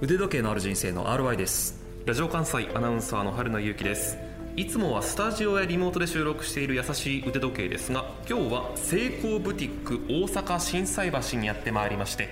腕時計のある人生の RY です。ラジオ関西アナウンサーの春名由紀です。いつもはスタジオやリモートで収録している優しい腕時計ですが今日はセイコーブティック大阪心斎橋にやってまいりまして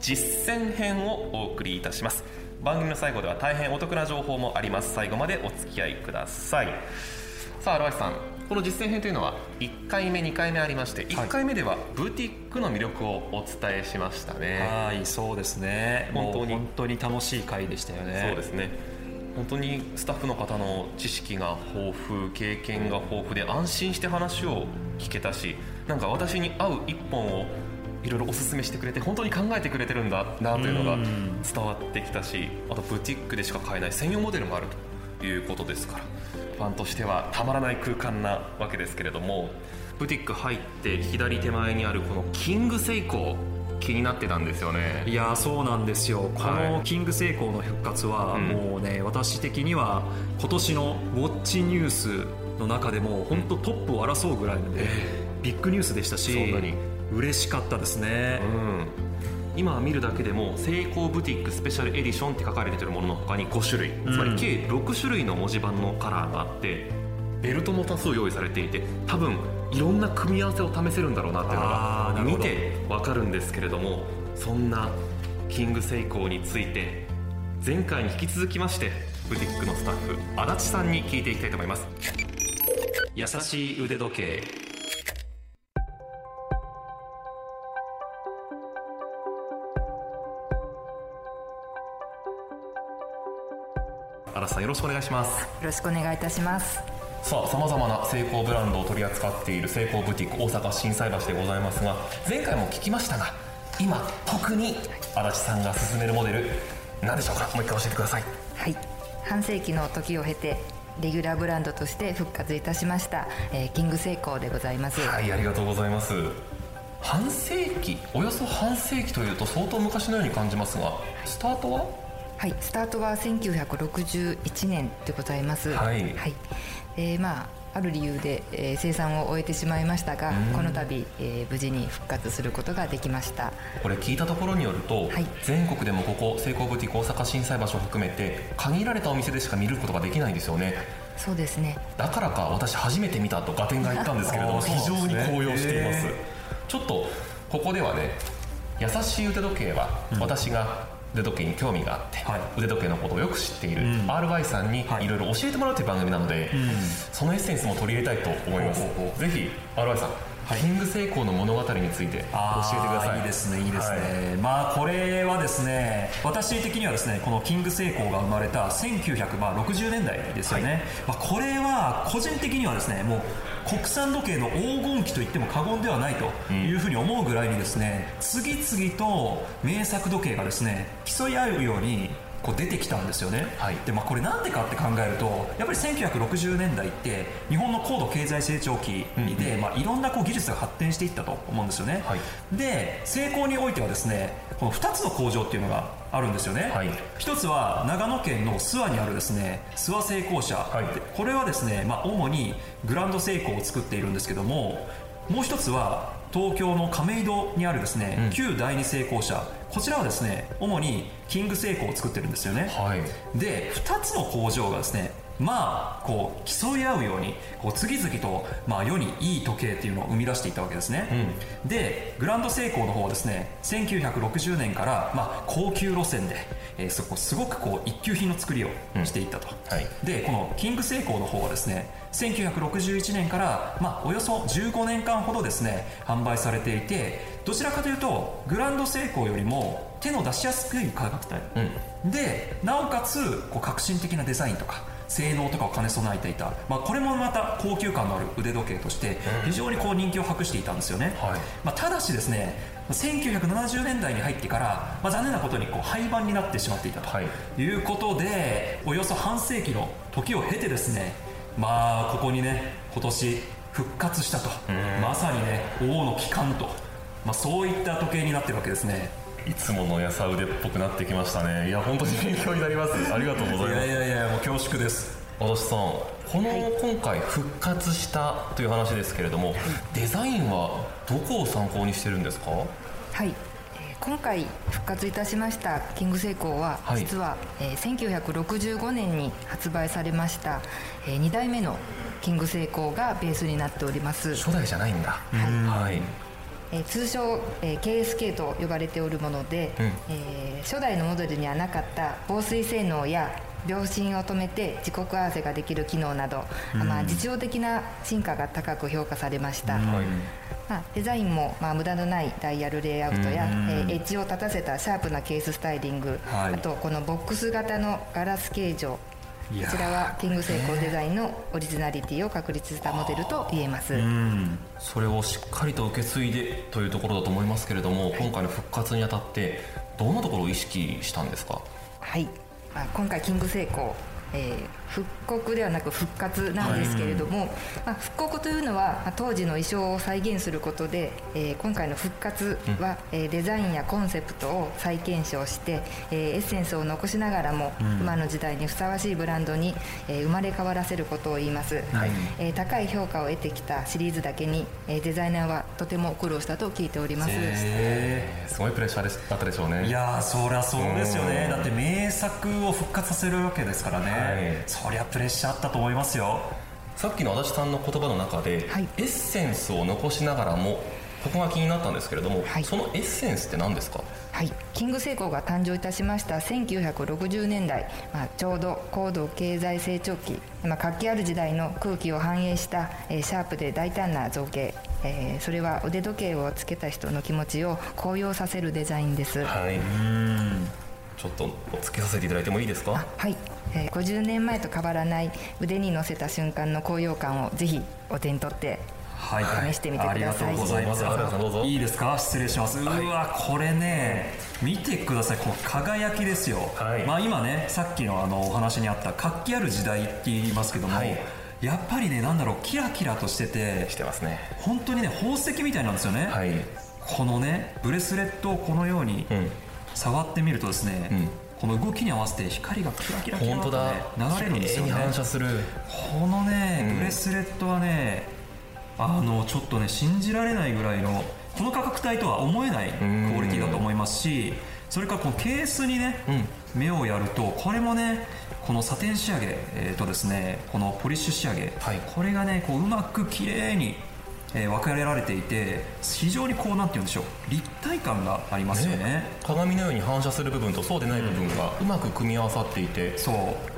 実践編をお送りいたします。番組の最後では大変お得な情報もあります。最後までお付き合いください。さあ荒井さんこの実践編というのは1回目2回目ありまして1回目ではブティックの魅力をお伝えしましたね。はいそうですね。本当に。本当に楽しい回でしたよね。そうですね。本当にスタッフの方の知識が豊富経験が豊富で安心して話を聞けたしなんか私に合う一本をいろいろおすすめしてくれて本当に考えてくれてるんだなというのが伝わってきたしあとブティックでしか買えない専用モデルもあるということですからファンとしてはたまらない空間なわけですけれどもブティック入って左手前にあるこのキングセイコー気になってたんですよね。いやそうなんですよ。このキングセイコーの復活は、うん。もうね私的には今年のウォッチニュースの中でも本当トップを争うぐらいのね、ビッグニュースでしたし嬉しかったですね。う、ん今見るだけでも「セイコーブティックスペシャルエディション」って書かれてるものの他に5種類。つまり計6種類の文字盤のカラーがあってベルトも多数用意されていて多分いろんな組み合わせを試せるんだろうなっていうのが見てわかるんですけれどもそんなキングセイコーについて前回に引き続きましてブティックのスタッフ足立さんに聞いていきたいと思います。優しい腕時計さんよろしくお願いしますよろしくお願いいたします。さあさまざまなセイコーブランドを取り扱っているセイコーブティック大阪心斎橋でございますが前回も聞きましたが今特に足立さんが勧めるモデル何でしょうか？もう一回教えてくださいはい。半世紀の時を経てレギュラーブランドとして復活いたしました、えーキングセイコーでございます。はいありがとうございます半世紀およそ半世紀というと相当昔のように感じますがスタートは？はい。スタートは1961年でございます。はいはい。えーまあある理由で、えー生産を終えてしまいましたが、この度、えー無事に復活することができました。これ聞いたところによると、はい全国でもここセイコーブティック大阪心斎橋を含めて限られたお店でしか見ることができないんですよねそうですね。だからか私初めて見たとガテンが言ったんですけれども 非常に高揚していますちょっとここではね優しい腕時計は私が腕時計に興味があって、はい。腕時計のことをよく知っている、うん。RY さんにはい。いろいろ教えてもらうという番組なので、そのエッセンスも取り入れたいと思います。ぜひ RY さん、キング成功の物語について教えてください。いいですねいいですね、はまあこれはですね私的にはですねこのキングセイコーが生まれた1960年代ですよね、まあ、これは個人的にはですねもう国産時計の黄金期と言っても過言ではないというふうに思うぐらいにですね次々と名作時計がですね競い合うようにこう出てきたんですよね、はい。でまあ、これなんでかって考えるとやっぱり1960年代って日本の高度経済成長期で、まあ、いろんなこう技術が発展していったと思うんですよね、はい。で成功においてはですねこの2つの工場っていうのがあるんですよね、はい。一つは長野県の諏訪にあるですね諏訪製鋼社、はい。でこれはですね、まあ、主にグランド製鋼を作っているんですけどももう一つは東京の亀戸にあるですね、うん。旧第二製鋼社こちらはですね主にキング製鋼を作ってるんですよね、はい。で2つの工場がですねまあこう競い合うようにこう次々と、まあ、世にいい時計っていうのを生み出していったわけですね、でグランドセイコーの方はですね1960年から、まあ、高級路線で、えーそこすごくこう一級品の作りをしていったと、はい。でこのキングセイコーの方はですね1961年から、まあ、およそ15年間ほどですね販売されていてどちらかというとグランドセイコーよりも手の出しやすい価格帯、でなおかつこう革新的なデザインとか性能とかを兼ね備えていた、まあ、これもまた高級感のある腕時計として非常にこう人気を博していたんですよね、はい。まあ、ただしですね1970年代に入ってから、まあ、残念なことにこう廃盤になってしまっていたと。はい。いうことで、およそ半世紀の時を経てですねまあここにね今年復活したと。まさにね王の帰還と、まあ、そういった時計になってるわけですね。いつものやさ腕っぽくなってきましたね。いや本当に勉強になります。ありがとうございます。いやいやもう恐縮です。足立さんこの今回復活したという話ですけれども、デザインはどこを参考にしてるんですか？はい、えー今回復活いたしましたキングセイコーは、はい。実は、えー1965年に発売されました、え2代目のキングセイコーがベースになっております、初代じゃないんだ。はいえー通称、えー KSK と呼ばれておるもので、うん。えー初代のモデルにはなかった防水性能や秒針を止めて時刻合わせができる機能など、まあ、実用的な進化が高く評価されました、はい。まあ、デザインも、まあ、無駄のないダイヤルレイアウトや、うん。えーエッジを立たせたシャープなケーススタイリング、はい。あとこのボックス型のガラス形状こちらはキングセイコーデザインのオリジナリティを確立したモデルと言えます、うん。それをしっかりと受け継いでというところだと思いますけれども今回の復活にあたってどんなところを意識したんですか？はい、まあ、今回キングセイコー、えー復刻ではなく復活なんですけれども、まあ、復刻というのはまあ当時の衣装を再現することで、えー今回の復活は、えーデザインやコンセプトを再検証して、えーエッセンスを残しながらも、今の時代にふさわしいブランドに、えー生まれ変わらせることを言います、はい。えー高い評価を得てきたシリーズだけに、えーデザイナーはとても苦労したと聞いております、へすごいプレッシャーでだったでしょうね。ーいやーそりゃそうですよね。うん。だって名作を復活させるわけですからね、はいそりゃプレッシャーあったと思いますよ。さっきの足立さんの言葉の中で、はい。エッセンスを残しながらもここが気になったんですけれども、はい。そのエッセンスって何ですか？はい、キングセイコーが誕生いたしました1960年代、まあ、ちょうど高度経済成長期、まあ、活気ある時代の空気を反映した、えーシャープで大胆な造形、えーそれは腕時計をつけた人の気持ちを高揚させるデザインです。はい。うんちょっとお付けさせていただいてもいいですか？はい、えー50年前と変わらない腕に乗せた瞬間の高揚感をぜひお手に取ってはい。試してみてください。ありがとうございます。いいです。か失礼します、うわこれね見てください。この輝きですよ、はい。まあ今ねさっきのあのお話にあった活気ある時代って言いますけども、はい。やっぱりねなんだろうキラキラとしててしてますね。本当にね宝石みたいなんですよね、はい。このねブレスレットをこのようにうん触ってみるとですね、うん。この動きに合わせて光がキラキラキラと、ね、流れるんですよね。反射する。このね、うん。ブレスレットはねあのちょっとね信じられないぐらいのこの価格帯とは思えないクん。オリティだと思いますしそれからこのケースにね、目をやるとこれもねこのサテン仕上げ、えーとですね、このポリッシュ仕上げ、はい。これがねこううまく綺麗に、えー分けられていて非常にこうなんて言うんでしょう。立体感がありますよね。鏡のように反射する部分とそうでない部分がうまく組み合わさっていて、そう。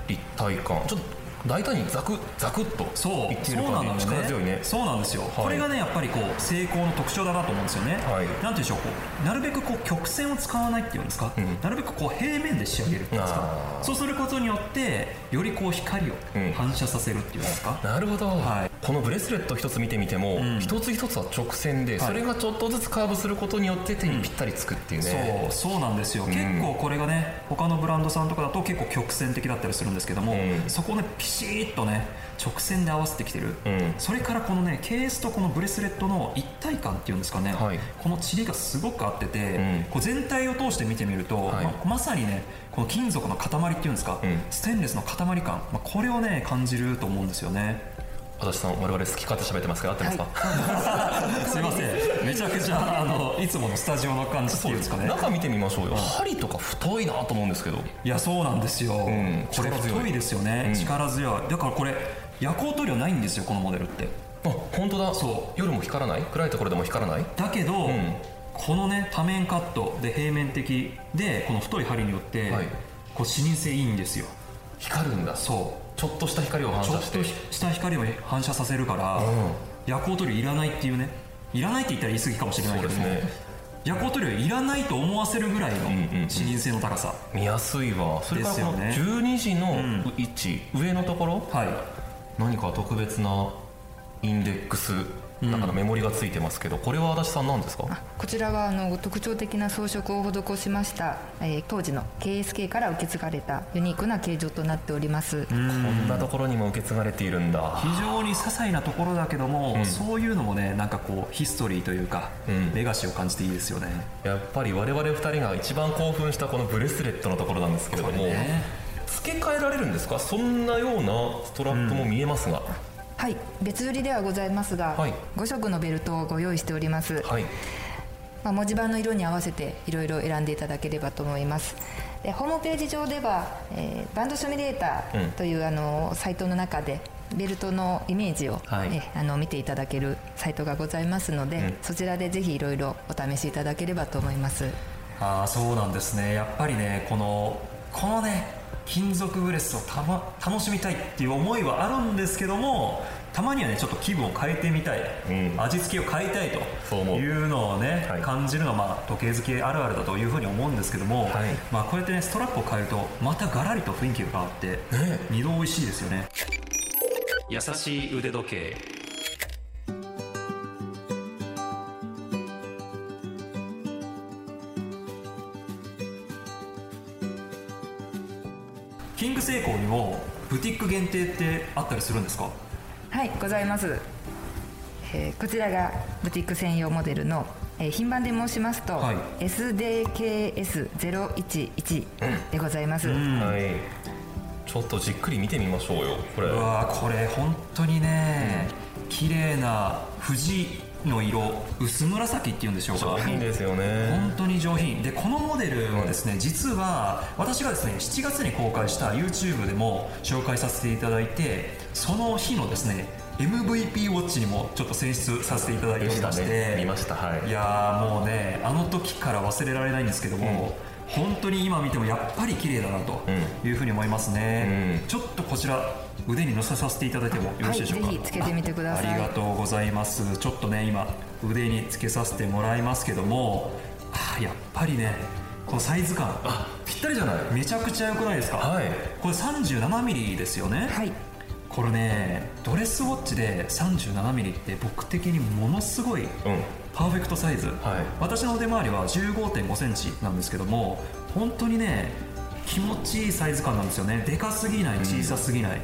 立体感。ちょっと大胆にザクザクっとそう。いっている感じそうなのよ力強いね。そうなんですよ、これがねやっぱりこう成功の特徴だなと思うんですよね、はい。なんて言うんでしょう。こうなるべくこう曲線を使わないっていうんですか、ん。なるべくこう平面で仕上げるっていうんですか？そうすることによってよりこう光をうん。反射させるっていうんですか、なるほど、はい。このブレスレット一つ見てみても、ん。一つ一つは直線で、はい。それがちょっとずつカーブすることによって手にぴったりつくっていうね、そうそうなんですよ、結構これがね他のブランドさんとかだと結構曲線的だったりするんですけども、うん。そこをねピシッとね直線で合わせてきてる、うん。それからこのねケースとこのブレスレットの一体感っていうんですかね、はい。このチリがすごく合ってて、うん。こう全体を通して見てみると、はい。ままさにねこの金属の塊っていうんですか、うん。ステンレスの塊感、まあ、これをね感じると思うんですよね。私さん我々好き勝手喋ってますけど合ってますか、すいませんめちゃくちゃあのいつものスタジオの感じっていうんですかね。中見てみましょうよ、針とか太いなと思うんですけど。いやそうなんですよ、ん。これ力強い。太いですよね、うん。力強い。だからこれ夜光塗料ないんですよこのモデルって。あ本当だ。そう。夜も光らない？暗いところでも光らない？だけど、ん。このね多面カットで平面的でこの太い針によって、はい。こう視認性いいんですよ。光るんだ。そちょっとした光を反うちょ射して。っとした光を反射させるから、うん。夜光塗料いらないっていうねいらないって言ったら言い過ぎかもしれないけどね。夜光塗料いらないと思わせるぐらいのんうんうん。視認性の高さ、見やすいわ。それからこのですよね。12時のん。位置、上のところ？はい。何か特別なインデックスなんかのメモリがついてますけど、これは足立さんなんですか？あこちらはあの特徴的な装飾を施しました、えー当時の KSK から受け継がれたユニークな形状となっております、こんなところにも受け継がれているんだ。非常に些細なところだけども、そういうのもねなんかこうヒストリーというか、うん。レガシーを感じていいですよね。やっぱり我々2人が一番興奮したこのブレスレットのところなんですけれども、ね付け替えられるんですかそんなようなストラップも見えますが、はい別売りではございますが、はい。5色のベルトをご用意しております、はい。まあ、文字盤の色に合わせていろいろ選んでいただければと思います。でホームページ上では、えーバンドシミュレーターという、あのサイトの中でベルトのイメージを、はい。えあの見ていただけるサイトがございますので、うん。そちらでぜひいろいろお試しいただければと思います。ああそうなんですね。やっぱりねこのこのね金属ブレスをた、ま、楽しみたいっていう思いはあるんですけどもたまにはねちょっと気分を変えてみたい、うん。味付けを変えたいというのをねはい。感じるのは、まあ、時計付けあるあるだというふうに思うんですけども、はい。まあ、こうやってねストラップを変えるとまたガラリと雰囲気が変わって、二度美味しいですよね。優しい腕時計キングセイコーにもブティック限定ってあったりするんですか？はいございます、えーこちらがブティック専用モデルの、えー品番で申しますと、はい。SDKS011 でございます、はい。ちょっとじっくり見てみましょうよこれ。うわーこれ本当にね綺麗な藤の色薄紫っていうんでしょうか。上品ですよね。本当に上品。でこのモデルはですね、実は私がですね7月に公開した YouTube でも紹介させていただいてその日のですね MVP ウォッチにもちょっと選出させていただいておりまして。ね。見ました。はい。いやーもうねあの時から忘れられないんですけども、本当に今見てもやっぱり綺麗だなというふうに思いますね、うん。ちょっとこちら腕に乗せさせていただいてもよろしいでしょうか、はいぜひつけてみてください。あありがとうございます。ちょっとね今腕につけさせてもらいますけどもあーやっぱりねこのサイズ感あぴったりじゃない？めちゃくちゃ良くないですか、はい。これ 37mm ですよね、はい。これねドレスウォッチで 37mm って僕的にものすごいうんパーフェクトサイズ、はい。私の腕回りは1 5 5センチなんですけども本当にね気持ちいいサイズ感なんですよね。でかすぎない小さすぎない、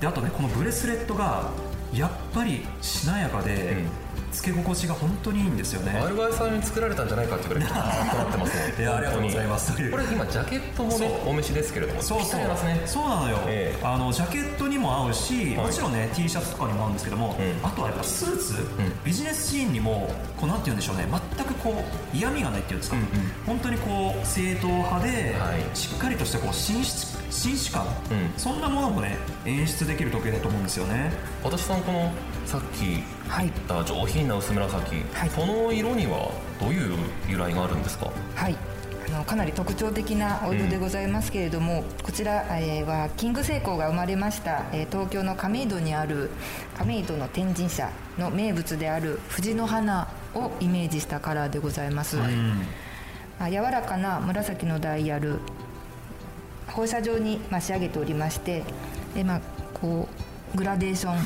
であとねこのブレスレットがやっぱりしなやかで、うんつけ心地が本当にいいんですよね。RY さんに作られたんじゃないかってぐらいなってますねいやありがとうございます。これ今ジャケットもねお召しですけれどもそうそう。ね。そうなのよ、ええ。あのジャケットにも合うし、はい。もちろんね T シャツとかにも合うんですけども、うん。あとはやっぱスーツ、ん。ビジネスシーンにもこうなんて言うんでしょうね。全くこう嫌味がないっていうんですか、うんうん。本当にこう正統派で、はい。しっかりとしたこう紳士紳士感、ん。そんなものもね演出できる時計だと思うんですよね。私さんこのさっきはい。言った上品な薄紫、はい。この色にはどういう由来があるんですか？はい。あのかなり特徴的なお色でございますけれども、こちら、えーはキングセイコーが生まれました、えー東京の亀戸にある亀戸の天神社の名物である藤の花をイメージしたカラーでございます、うん。まあ柔らかな紫のダイヤル放射状にまあ仕上げておりましてで、まあ、こうグラデーション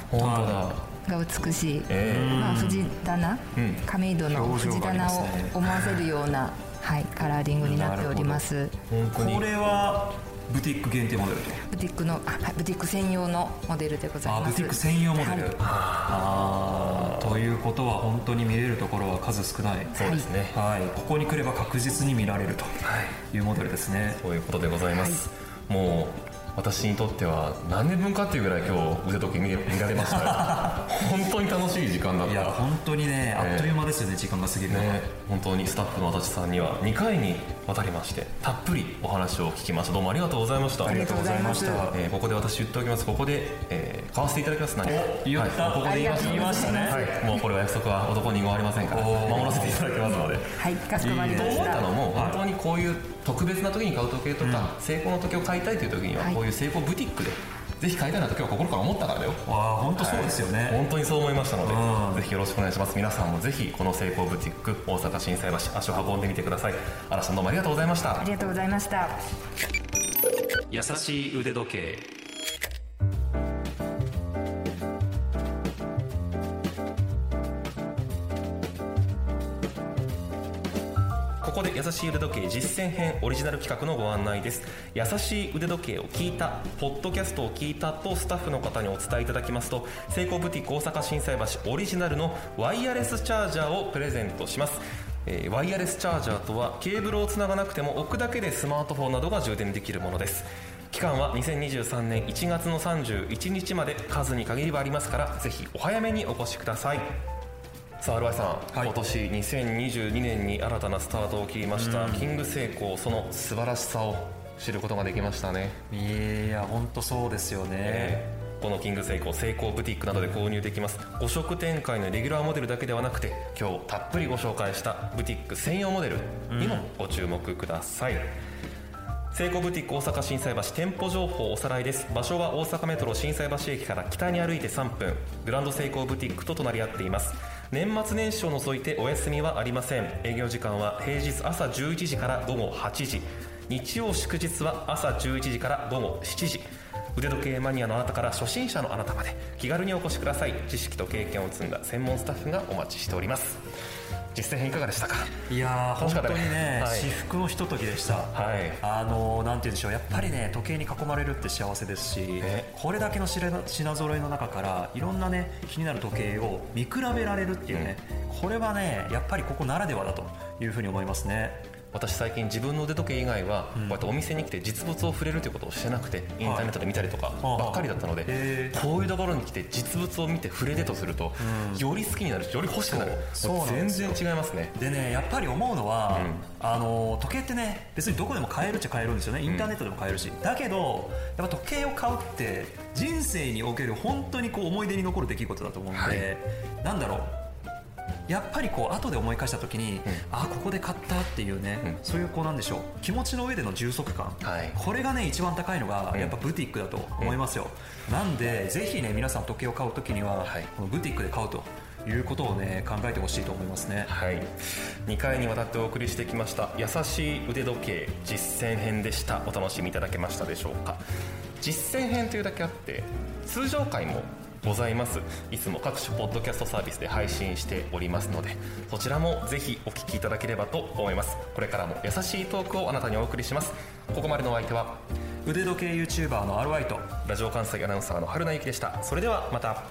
が美しい、えまあ、藤棚、うん。亀戸の藤棚を思わせるような、はい、カラーリングになっております。これはブティック限定モデルと。ブティックのあはいブティック専用のモデルでございます。あブティック専用モデル、はい。あー。ということは本当に見れるところは数少ない。そうですね、はい、ここに来れば確実に見られるとい。うモデルですね。そういうことでございます、もう私にとっては何年分かっていうぐらい今日腕時計見れ見られましたよ。本当に楽しい時間だった。いや本当にねあっという間ですよね、時間が過ぎるね、本当にスタッフの足立さんには2回にわたりましてたっぷりお話を聞きました。どうもありがとうございました。ありがとうございますありがとうございえーここで私言っておきます。ここで、えー買わせていただきます。何か。言った。はい。ここで言いましたありがとうございますはい、もうこれは約束は男に言われませんから守らせていただきますので。はいかしこまりまとした。思ったのもはい本当にこういう特別な時に買う時計とか、成功の時計を買いたいという時にははいこういう成功ブティックでぜひ買いたいなと今日は心から思ったからだよ。わあ本当そうですよね、本当にそう思いましたので、うん。ぜひよろしくお願いします。皆さんもぜひこの成功ブティック大阪心斎橋足を運んでみてください。嵐さんどうもありがとうございました。ありがとうございました。優しい腕時計優しい腕時計実践編オリジナル企画のご案内です。優しい腕時計を聞いたポッドキャストを聞いたとスタッフの方にお伝えいただきますとセイコーブティック大阪心斎橋オリジナルのワイヤレスチャージャーをプレゼントします。えワイヤレスチャージャーとはケーブルをつながなくても置くだけでスマートフォンなどが充電できるものです。期間は2023年1月の31日まで数に限りはありますからぜひお早めにお越しください。さあ、アルバイさん、はい。今年2022年に新たなスタートを切りました、キングセイコー、その素晴らしさを知ることができましたね。いや本当そうですよね、えーこのキングセイコーセイコーブティックなどで購入できます。5色展開のレギュラーモデルだけではなくて今日たっぷりご紹介したブティック専用モデルにもご注目ください、セイコーブティック大阪心斎橋店舗情報おさらいです。場所は大阪メトロ心斎橋駅から北に歩いて3分。グランドセイコーブティックと隣り合っています年末年始を除いてお休みはありません。営業時間は平日朝11時から午後8時。日曜祝日は朝11時から午後7時。腕時計マニアのあなたから初心者のあなたまで気軽にお越しください。知識と経験を積んだ専門スタッフがお待ちしております。実践編いかがでしたか？いやー本当にね、はい。至福のひとときでした。はい。あのなんて言うんでしょう。やっぱりね時計に囲まれるって幸せですしねこれだけの品品揃えの中からいろんなね気になる時計を見比べられるっていうね、これはねやっぱりここならではだというふうに思いますね私最近自分の腕時計以外はこうやってお店に来て実物を触れるということをしてなくてインターネットで見たりとかはいばっかりだったのでこういうところに来て実物を見て触れてとするとより好きになるしより欲しくなる。全然違いますね。でねやっぱり思うのは、うん。あの時計ってね別にどこでも買えるっちゃ買えるんですよね。インターネットでも買えるし、だけどやっぱ時計を買うって人生における本当にこう思い出に残る出来事だと思うんで、はい。なんだろうやっぱりこう後で思い返した時に、あここで買ったっていうね、うん。そういうこうなんでしょう気持ちの上での充足感、はい。これがね一番高いのがうん。やっぱブティックだと思いますよ、なんでぜひね皆さん時計を買う時には、はい。このブティックで買うということをね考えてほしいと思いますね。はい。2回にわたってお送りしてきました優しい腕時計実践編でした。お楽しみいただけましたでしょうか。実践編というだけあって通常回もございます。いつも各種ポッドキャストサービスで配信しておりますのでそちらもぜひお聞きいただければと思います。これからも優しいトークをあなたにお送りします。ここまでのお相手は腕時計 YouTuber の RY とラジオ関西アナウンサーの春名由紀でした。それではまた。